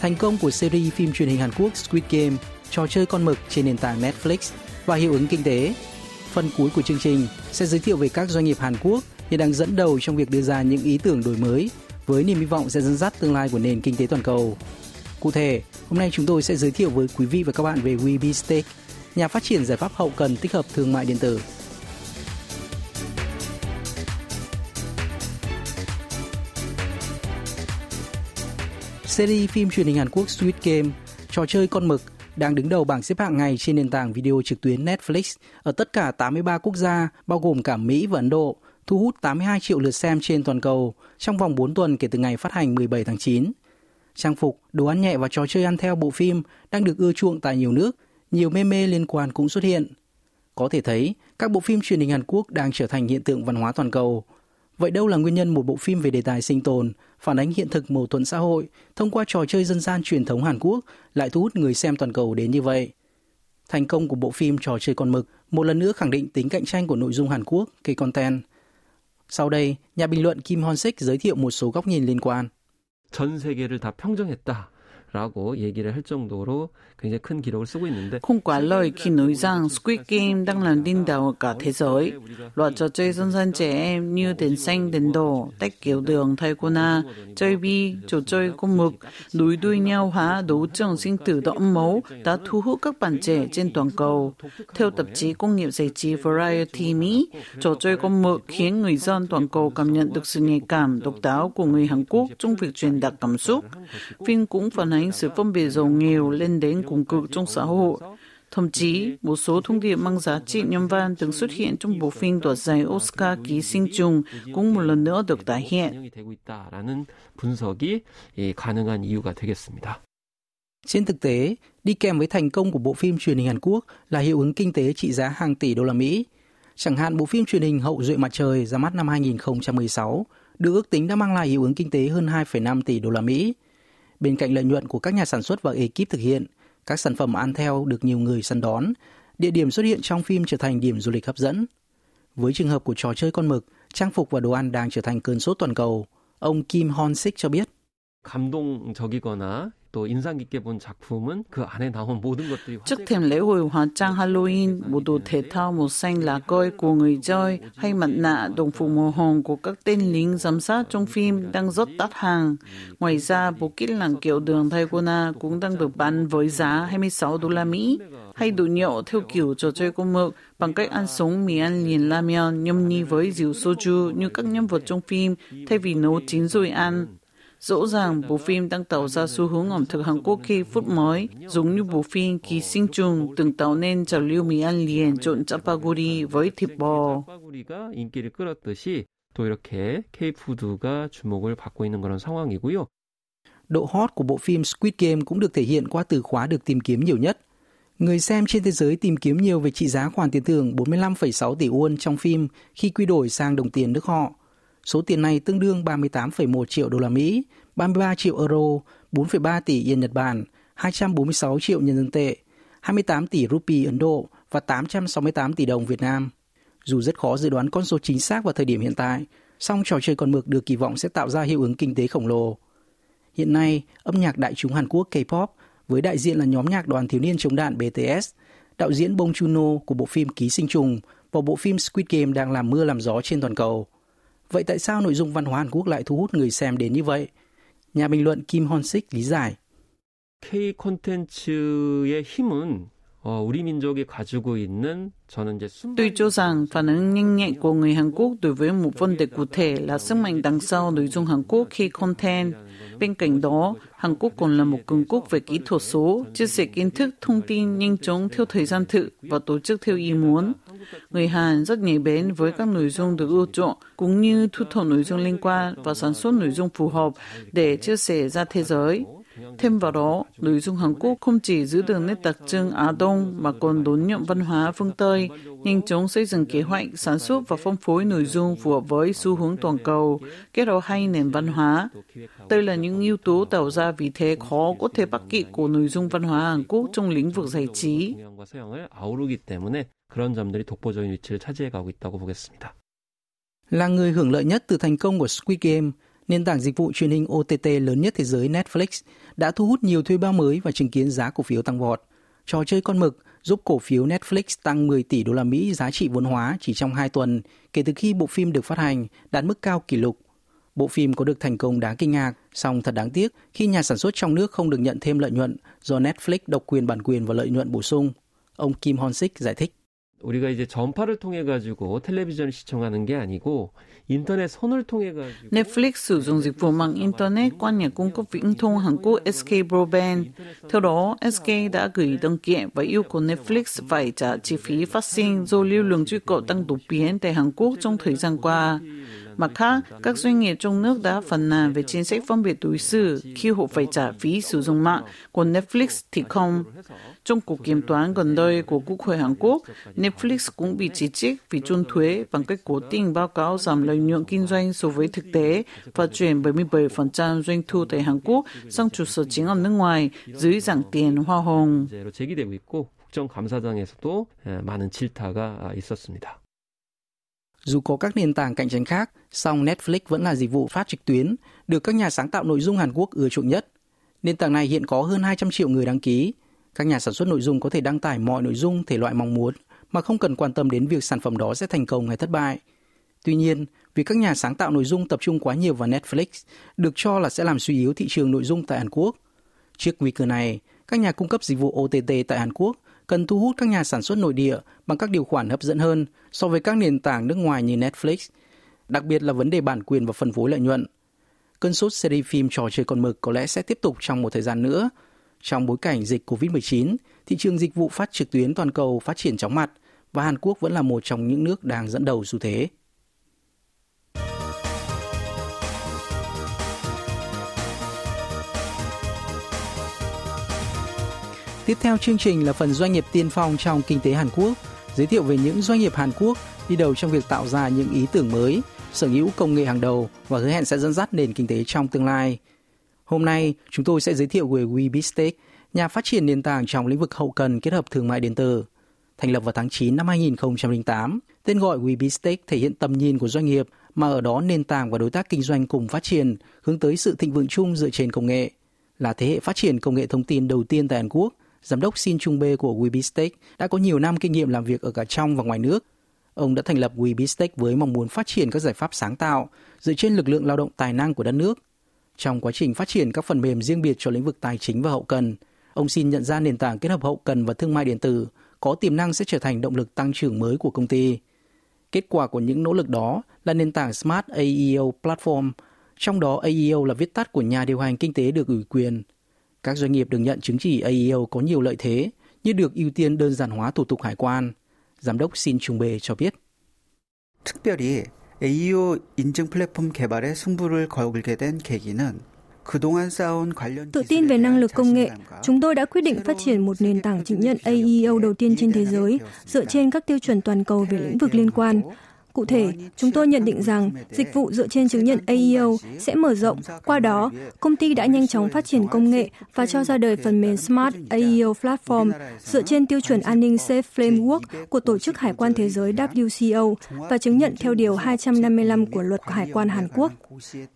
thành công của series phim truyền hình Hàn Quốc Squid Game, trò chơi con mực trên nền tảng Netflix và hiệu ứng kinh tế. Phần cuối của chương trình sẽ giới thiệu về các doanh nghiệp Hàn Quốc hiện đang dẫn đầu trong việc đưa ra những ý tưởng đổi mới với niềm hy vọng sẽ dẫn dắt tương lai của nền kinh tế toàn cầu. Cụ thể, hôm nay chúng tôi sẽ giới thiệu với quý vị và các bạn về WeBeStake, nhà phát triển giải pháp hậu cần tích hợp thương mại điện tử. Series phim truyền hình Hàn Quốc Squid Game, trò chơi con mực đang đứng đầu bảng xếp hạng ngày trên nền tảng video trực tuyến Netflix ở tất cả 83 quốc gia, bao gồm cả Mỹ và Ấn Độ, thu hút 82 triệu lượt xem trên toàn cầu trong vòng 4 tuần kể từ ngày phát hành 17 tháng 9. Trang phục, đồ ăn nhẹ và trò chơi ăn theo bộ phim đang được ưa chuộng tại nhiều nước, nhiều meme liên quan cũng xuất hiện. Có thể thấy, các bộ phim truyền hình Hàn Quốc đang trở thành hiện tượng văn hóa toàn cầu. Vậy đâu là nguyên nhân một bộ phim về đề tài sinh tồn, phản ánh hiện thực mâu thuẫn xã hội thông qua trò chơi dân gian truyền thống Hàn Quốc lại thu hút người xem toàn cầu đến như vậy? Thành công của bộ phim Trò chơi con mực một lần nữa khẳng định tính cạnh tranh của nội dung Hàn Quốc, K-content. Sau đây, nhà bình luận Kim Hon-sik giới thiệu một số góc nhìn liên quan. 전 세계를 다 평정했다. 라고 얘기를 할 정도로 굉장히 큰 기록을 쓰고 있는데 Không quá lời khi nói rằng Squid Game đang làm điên đảo ở cả thế giới. Loạt trò chơi dân gian trẻ em như đèn xanh, đèn đỏ, tách kiểu đường, thay na, chơi bi, trò chơi con mực, núi đuôi nhau hóa, đấu trường sinh tử đẫm máu đã thu hút các bạn trẻ trên toàn cầu. Theo tạp chí công nghiệp giải trí Variety Mỹ, trò chơi con mực khiến người dân toàn cầu cảm nhận được sự nhạy cảm, độc đáo của người Hàn Quốc trong việc truyền đạt cảm xúc. Phim cũng phản ánh những sự phân biệt giàu nghèo lên đến cùng cực trong xã hội. Thậm chí, một số thông điệp mang giá trị nhân văn từng xuất hiện trong bộ phim đoạt giải Oscar ký sinh trùng cũng một lần nữa được tái hiện. Trên thực tế, đi kèm với thành công của bộ phim truyền hình Hàn Quốc là hiệu ứng kinh tế trị giá hàng tỷ đô la Mỹ. Chẳng hạn bộ phim truyền hình Hậu duệ mặt trời ra mắt năm 2016 được ước tính đã mang lại hiệu ứng kinh tế hơn 2,5 tỷ đô la Mỹ, Bên cạnh lợi nhuận của các nhà sản xuất và ekip thực hiện, các sản phẩm ăn theo được nhiều người săn đón, địa điểm xuất hiện trong phim trở thành điểm du lịch hấp dẫn. Với trường hợp của trò chơi con mực, trang phục và đồ ăn đang trở thành cơn sốt toàn cầu, ông Kim Hon-sik cho biết. 감동적이거나 또 인상 깊게 본 작품은 그 안에 나온 모든 것들이 Trước thềm lễ hội hóa trang Halloween, bộ đồ thể thao màu xanh lá coi của người chơi hay mặt nạ đồng phục màu hồng của các tên lính giám sát trong phim đang rất đắt hàng. Ngoài ra, bộ kit làng kiểu đường Taekwondo cũng đang được bán với giá 26 đô la Mỹ. Hay đồ nhậu theo kiểu trò chơi con mực bằng cách ăn sống mì ăn liền ramen nhâm nhi với rượu soju như các nhân vật trong phim thay vì nấu chín rồi ăn. Rõ ràng, bộ phim đang tạo ra xu hướng ẩm thực Hàn Quốc khi phút mới, giống như bộ phim Ký sinh trùng từng tạo nên trào lưu mì ăn liền trộn 짜파구리 với thịt bò. 빠구리가 인기를 끌었듯이 또 이렇게 K푸드가 주목을 받고 있는 그런 상황이고요. Độ hot của bộ phim Squid Game cũng được thể hiện qua từ khóa được tìm kiếm nhiều nhất. Người xem trên thế giới tìm kiếm nhiều về trị giá khoản tiền thưởng 45,6 tỷ won trong phim khi quy đổi sang đồng tiền nước họ. Số tiền này tương đương 38,1 triệu đô la Mỹ, 33 triệu euro, 4,3 tỷ yên Nhật Bản, 246 triệu nhân dân tệ, 28 tỷ rupee Ấn Độ và 868 tỷ đồng Việt Nam. Dù rất khó dự đoán con số chính xác vào thời điểm hiện tại, song trò chơi con mực được kỳ vọng sẽ tạo ra hiệu ứng kinh tế khổng lồ. Hiện nay, âm nhạc đại chúng Hàn Quốc K-pop với đại diện là nhóm nhạc đoàn thiếu niên chống đạn BTS, đạo diễn Bong Joon-ho của bộ phim Ký sinh trùng và bộ phim Squid Game đang làm mưa làm gió trên toàn cầu. Vậy tại sao nội dung văn hóa Hàn Quốc lại thu hút người xem đến như vậy? Nhà bình luận Kim Hon-sik lý giải. K 콘텐츠의 힘은 Tôi cho rằng phản ứng nhanh nhạy của người Hàn Quốc đối với một vấn đề cụ thể là sức mạnh đằng sau nội dung Hàn Quốc khi content. Bên cạnh đó, Hàn Quốc còn là một cường quốc về kỹ thuật số, chia sẻ kiến thức, thông tin nhanh chóng theo thời gian thực và tổ chức theo ý muốn. Người Hàn rất nhạy bén với các nội dung được ưa chuộng, cũng như thu thập nội dung liên quan và sản xuất nội dung phù hợp để chia sẻ ra thế giới. Thêm vào đó, nội dung Hàn Quốc không chỉ giữ được nét đặc trưng Á Đông mà còn đón nhận văn hóa phương Tây, nhanh chóng xây dựng kế hoạch sản xuất và phân phối nội dung phù hợp với xu hướng toàn cầu, kết hợp hai nền văn hóa. Đây là những yếu tố tạo ra vị thế khó có thể bắt kịp của nội dung văn hóa Hàn Quốc trong lĩnh vực giải trí. 그런 점들이 독보적인 위치를 차지해 가고 있다고 보겠습니다. Là người hưởng lợi nhất từ thành công của Squid Game, nền tảng dịch vụ truyền hình OTT lớn nhất thế giới Netflix đã thu hút nhiều thuê bao mới và chứng kiến giá cổ phiếu tăng vọt. Trò chơi con mực giúp cổ phiếu Netflix tăng 10 tỷ đô la Mỹ giá trị vốn hóa chỉ trong 2 tuần kể từ khi bộ phim được phát hành, đạt mức cao kỷ lục. Bộ phim có được thành công đáng kinh ngạc, song thật đáng tiếc khi nhà sản xuất trong nước không được nhận thêm lợi nhuận do Netflix độc quyền bản quyền và lợi nhuận bổ sung. Ông Kim Hon-sik giải thích. 우리가 이제 전파를 통해 가지고 텔레비전을 시청하는 게 아니고 인터넷 선을 통해 가지고 Netflix sử dụng dịch vụ mạng internet qua nhà cung cấp viễn thông Hàn Quốc SK Broadband. Theo đó, SK đã gửi đơn kiện và yêu cầu Netflix phải trả chi phí phát sinh do lưu lượng truy cập tăng đột biến tại Hàn Quốc trong thời gian qua. Mặt khác, các doanh nghiệp trong nước đã phản nàn về chính sách phân biệt đối xử khi họ phải trả phí sử dụng mạng của Netflix thì không. Trong cuộc kiểm toán gần đây của Quốc hội Hàn Quốc, Netflix cũng bị chỉ trích vì trốn thuế bằng cách cố tình báo cáo giảm lợi nhuận kinh doanh so với thực tế và chuyển 77% doanh thu tại Hàn Quốc sang trụ sở chính ở nước ngoài dưới dạng tiền hoa hồng. 제기되고 있고 국정감사장에서도 많은 질타가 있었습니다. Dù có các nền tảng cạnh tranh khác, song Netflix vẫn là dịch vụ phát trực tuyến, được các nhà sáng tạo nội dung Hàn Quốc ưa chuộng nhất. Nền tảng này hiện có hơn 200 triệu người đăng ký. Các nhà sản xuất nội dung có thể đăng tải mọi nội dung thể loại mong muốn mà không cần quan tâm đến việc sản phẩm đó sẽ thành công hay thất bại. Tuy nhiên, việc các nhà sáng tạo nội dung tập trung quá nhiều vào Netflix được cho là sẽ làm suy yếu thị trường nội dung tại Hàn Quốc. Trước nguy cơ này, các nhà cung cấp dịch vụ OTT tại Hàn Quốc cần thu hút các nhà sản xuất nội địa bằng các điều khoản hấp dẫn hơn so với các nền tảng nước ngoài như Netflix, đặc biệt là vấn đề bản quyền và phân phối lợi nhuận. Cơn sốt series phim trò chơi con mực có lẽ sẽ tiếp tục trong một thời gian nữa. Trong bối cảnh dịch COVID-19, thị trường dịch vụ phát trực tuyến toàn cầu phát triển chóng mặt và Hàn Quốc vẫn là một trong những nước đang dẫn đầu xu thế. Tiếp theo chương trình là phần doanh nghiệp tiên phong trong kinh tế Hàn Quốc, giới thiệu về những doanh nghiệp Hàn Quốc đi đầu trong việc tạo ra những ý tưởng mới, sở hữu công nghệ hàng đầu và hứa hẹn sẽ dẫn dắt nền kinh tế trong tương lai. Hôm nay, chúng tôi sẽ giới thiệu về WeBeatStake, nhà phát triển nền tảng trong lĩnh vực hậu cần kết hợp thương mại điện tử. Thành lập vào tháng 9 năm 2008, tên gọi WeBeatStake thể hiện tầm nhìn của doanh nghiệp mà ở đó nền tảng và đối tác kinh doanh cùng phát triển, hướng tới sự thịnh vượng chung dựa trên công nghệ. Là thế hệ phát triển công nghệ thông tin đầu tiên tại Hàn Quốc, giám đốc Shin Chung Bê của WeBeatStake đã có nhiều năm kinh nghiệm làm việc ở cả trong và ngoài nước. Ông đã thành lập WeBeatStake với mong muốn phát triển các giải pháp sáng tạo dựa trên lực lượng lao động tài năng của đất nước. Trong quá trình phát triển các phần mềm riêng biệt cho lĩnh vực tài chính và hậu cần, ông Shin nhận ra nền tảng kết hợp hậu cần và thương mại điện tử có tiềm năng sẽ trở thành động lực tăng trưởng mới của công ty. Kết quả của những nỗ lực đó là nền tảng Smart AEO Platform, trong đó AEO là viết tắt của nhà điều hành kinh tế được ủy quyền – các doanh nghiệp được nhận chứng chỉ AEO có nhiều lợi thế như được ưu tiên đơn giản hóa thủ tục hải quan. Giám đốc Shin Chung Bê cho biết. 특별히 AEO 인증 플랫폼 개발에 승부를 걸게 된 계기는 Tự tin về năng lực công nghệ, chúng tôi đã quyết định phát triển một nền tảng chứng nhận AEO đầu tiên trên thế giới dựa trên các tiêu chuẩn toàn cầu về lĩnh vực liên quan. Cụ thể, chúng tôi nhận định rằng dịch vụ dựa trên chứng nhận AEO sẽ mở rộng. Qua đó, công ty đã nhanh chóng phát triển công nghệ và cho ra đời phần mềm Smart AEO Platform dựa trên tiêu chuẩn an ninh Safe Framework của Tổ chức Hải quan Thế giới WCO và chứng nhận theo Điều 255 của Luật Hải quan Hàn Quốc.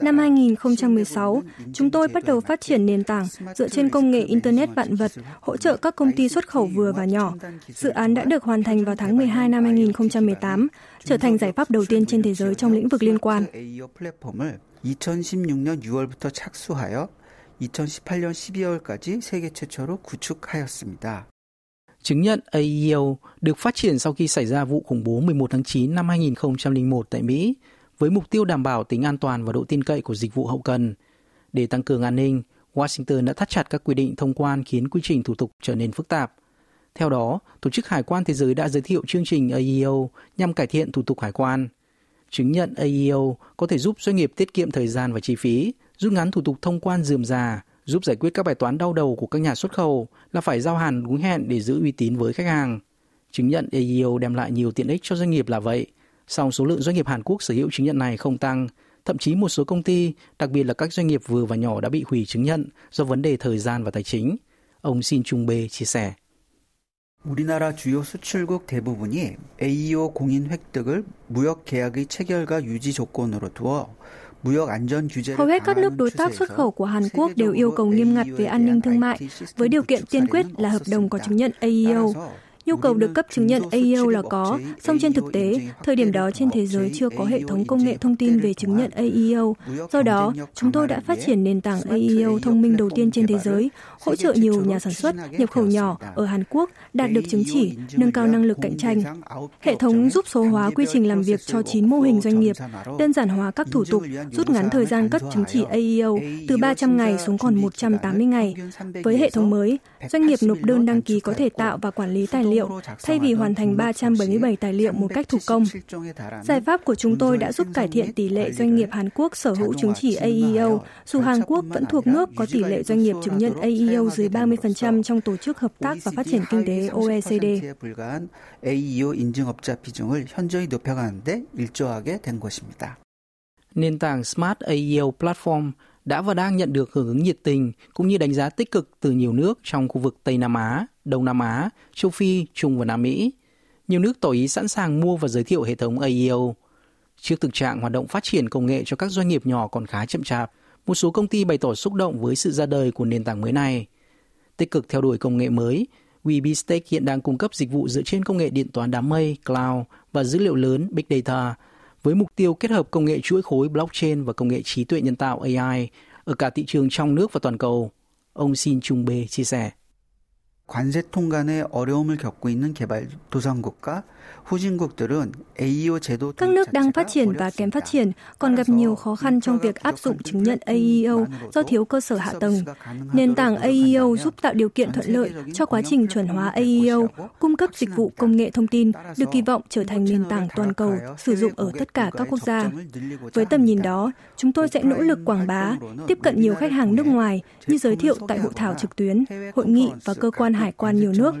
Năm 2016, chúng tôi bắt đầu phát triển nền tảng dựa trên công nghệ Internet vạn vật, hỗ trợ các công ty xuất khẩu vừa và nhỏ. Dự án đã được hoàn thành vào tháng 12 năm 2018, trở thành giải pháp đầu tiên trên thế giới trong lĩnh vực liên quan. 2016년 6월부터 착수하여 2018년 12월까지 세계 최초로 구축하였습니다. Chứng nhận AEO được phát triển sau khi xảy ra vụ khủng bố 11 tháng 9 năm 2001 tại Mỹ, với mục tiêu đảm bảo tính an toàn và độ tin cậy của dịch vụ hậu cần. Để tăng cường an ninh, Washington đã thắt chặt các quy định thông quan khiến quy trình thủ tục trở nên phức tạp. theo đó, Tổ chức Hải quan Thế giới đã giới thiệu chương trình AEO nhằm cải thiện thủ tục hải quan. Chứng nhận AEO có thể giúp doanh nghiệp tiết kiệm thời gian và chi phí, rút ngắn thủ tục thông quan dườm già, Giúp giải quyết các bài toán đau đầu của các nhà xuất khẩu là phải giao hàng đúng hẹn để giữ uy tín với khách hàng. Chứng nhận AEO đem lại nhiều tiện ích cho doanh nghiệp là vậy, song số lượng doanh nghiệp Hàn Quốc sở hữu chứng nhận này không tăng, thậm chí một số công ty, đặc biệt là các doanh nghiệp vừa và nhỏ đã bị hủy chứng nhận do vấn đề thời gian và tài chính. Ông Shin Chung Bê chia sẻ. 우리나라 주요 수출국 대부분이 AEO 공인 획득을 무역 계약의 체결과 유지 조건으로 두어 Hầu hết các nước đối tác xuất khẩu của Hàn Quốc đều yêu cầu nghiêm ngặt về an ninh thương mại, với điều kiện tiên quyết là hợp đồng có chứng nhận AEO. Nhu cầu được cấp chứng nhận AEO là có, song trên thực tế, thời điểm đó trên thế giới chưa có hệ thống công nghệ thông tin về chứng nhận AEO. Do đó, chúng tôi đã phát triển nền tảng AEO thông minh đầu tiên trên thế giới, hỗ trợ nhiều nhà sản xuất, nhập khẩu nhỏ ở Hàn Quốc đạt được chứng chỉ, nâng cao năng lực cạnh tranh. Hệ thống giúp số hóa quy trình làm việc cho 9 mô hình doanh nghiệp, đơn giản hóa các thủ tục, rút ngắn thời gian cấp chứng chỉ AEO từ 300 ngày xuống còn 180 ngày. Với hệ thống mới, doanh nghiệp nộp đơn đăng ký có thể tạo và quản lý tài liệu liệu thay vì hoàn thành 377 tài liệu một cách thủ công. Giải pháp của chúng tôi đã giúp cải thiện tỷ lệ doanh nghiệp Hàn Quốc sở hữu chứng chỉ AEO, dù Hàn Quốc vẫn thuộc nước có tỷ lệ doanh nghiệp chứng nhận AEO dưới 30% trong Tổ chức Hợp tác và Phát triển Kinh tế OECD. Nền tảng Smart AEO Platform đã và đang nhận được hưởng ứng nhiệt tình cũng như đánh giá tích cực từ nhiều nước trong khu vực Tây Nam Á, Đông Nam Á, châu Phi, Trung và Nam Mỹ. Nhiều nước tỏ ý sẵn sàng mua và giới thiệu hệ thống AEO. Trước thực trạng hoạt động phát triển công nghệ cho các doanh nghiệp nhỏ còn khá chậm chạp, một số công ty bày tỏ xúc động với sự ra đời của nền tảng mới này. Tích cực theo đuổi công nghệ mới, WeBeStake hiện đang cung cấp dịch vụ dựa trên công nghệ điện toán đám mây, cloud và dữ liệu lớn Big Data, với mục tiêu kết hợp công nghệ chuỗi khối blockchain và công nghệ trí tuệ nhân tạo AI ở cả thị trường trong nước và toàn cầu. Ông Xin Trung Bê chia sẻ. 관세 통관에 어려움을 겪고 있는 개발도상국과 các nước đang phát triển và kém phát triển còn gặp nhiều khó khăn trong việc áp dụng chứng nhận AEO do thiếu cơ sở hạ tầng. Nền tảng AEO giúp tạo điều kiện thuận lợi cho quá trình chuẩn hóa AEO, cung cấp dịch vụ công nghệ thông tin, được kỳ vọng trở thành nền tảng toàn cầu sử dụng ở tất cả các quốc gia. Với tầm nhìn đó, chúng tôi sẽ nỗ lực quảng bá, tiếp cận nhiều khách hàng nước ngoài như giới thiệu tại hội thảo trực tuyến, hội nghị và cơ quan hải quan nhiều nước.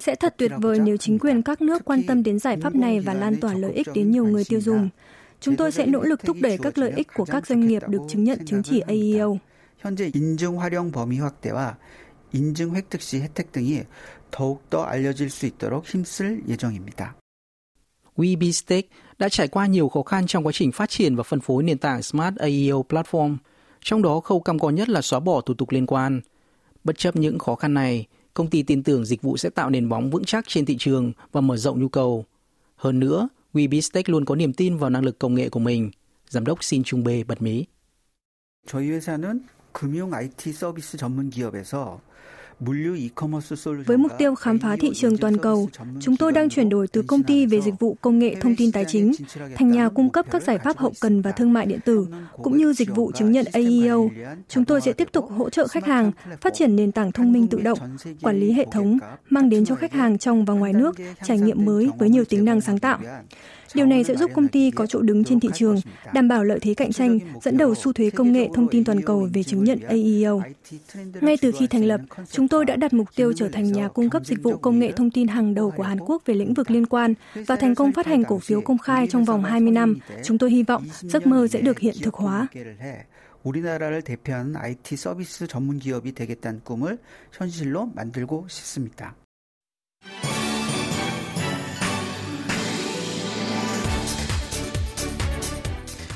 Sẽ thật tuyệt vời nếu chính quyền các nước quan tâm đến giải pháp này và lan tỏa lợi ích đến nhiều người tiêu dùng. Chúng tôi sẽ nỗ lực thúc đẩy các lợi ích của các doanh nghiệp được chứng nhận chứng chỉ AEO. 현재 인증 활용 범위 확대와 인증 획득 시 혜택 등이 더욱더 알려질 수 있도록 힘쓸 예정입니다. WeBeStake đã trải qua nhiều khó khăn trong quá trình phát triển và phân phối nền tảng Smart AEO Platform, trong đó khâu cam go nhất là xóa bỏ thủ tục liên quan. Bất chấp những khó khăn này, công ty tin tưởng dịch vụ sẽ tạo nền bóng vững chắc trên thị trường và mở rộng nhu cầu. Hơn nữa, WeBeStake luôn có niềm tin vào năng lực công nghệ của mình. Giám đốc Sin Chung Bê bật mí. 저희 회사는 금융 IT 서비스 전문 기업에서 với mục tiêu khám phá thị trường toàn cầu, chúng tôi đang chuyển đổi từ công ty về dịch vụ công nghệ thông tin tài chính thành nhà cung cấp các giải pháp hậu cần và thương mại điện tử, cũng như dịch vụ chứng nhận AEO. Chúng tôi sẽ tiếp tục hỗ trợ khách hàng phát triển nền tảng thông minh tự động, quản lý hệ thống, mang đến cho khách hàng trong và ngoài nước trải nghiệm mới với nhiều tính năng sáng tạo. Điều này sẽ giúp công ty có chỗ đứng trên thị trường, đảm bảo lợi thế cạnh tranh, dẫn đầu xu thế công nghệ thông tin toàn cầu về chứng nhận AEO. Ngay từ khi thành lập, chúng tôi đã đặt mục tiêu trở thành nhà cung cấp dịch vụ công nghệ thông tin hàng đầu của Hàn Quốc về lĩnh vực liên quan và thành công phát hành cổ phiếu công khai trong vòng 20 năm. Chúng tôi hy vọng giấc mơ sẽ được hiện thực hóa. 우리나라를 대표하는 IT 서비스 전문 기업이 되겠다는 꿈을 현실로 만들고 싶습니다.